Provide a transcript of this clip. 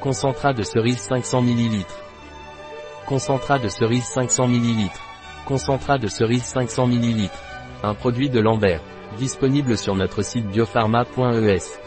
Concentrat de cerise 500 ml. Concentrat de cerise 500 ml. Concentrat de cerise 500 ml. Un produit de Lambert. Disponible sur notre site biopharma.es.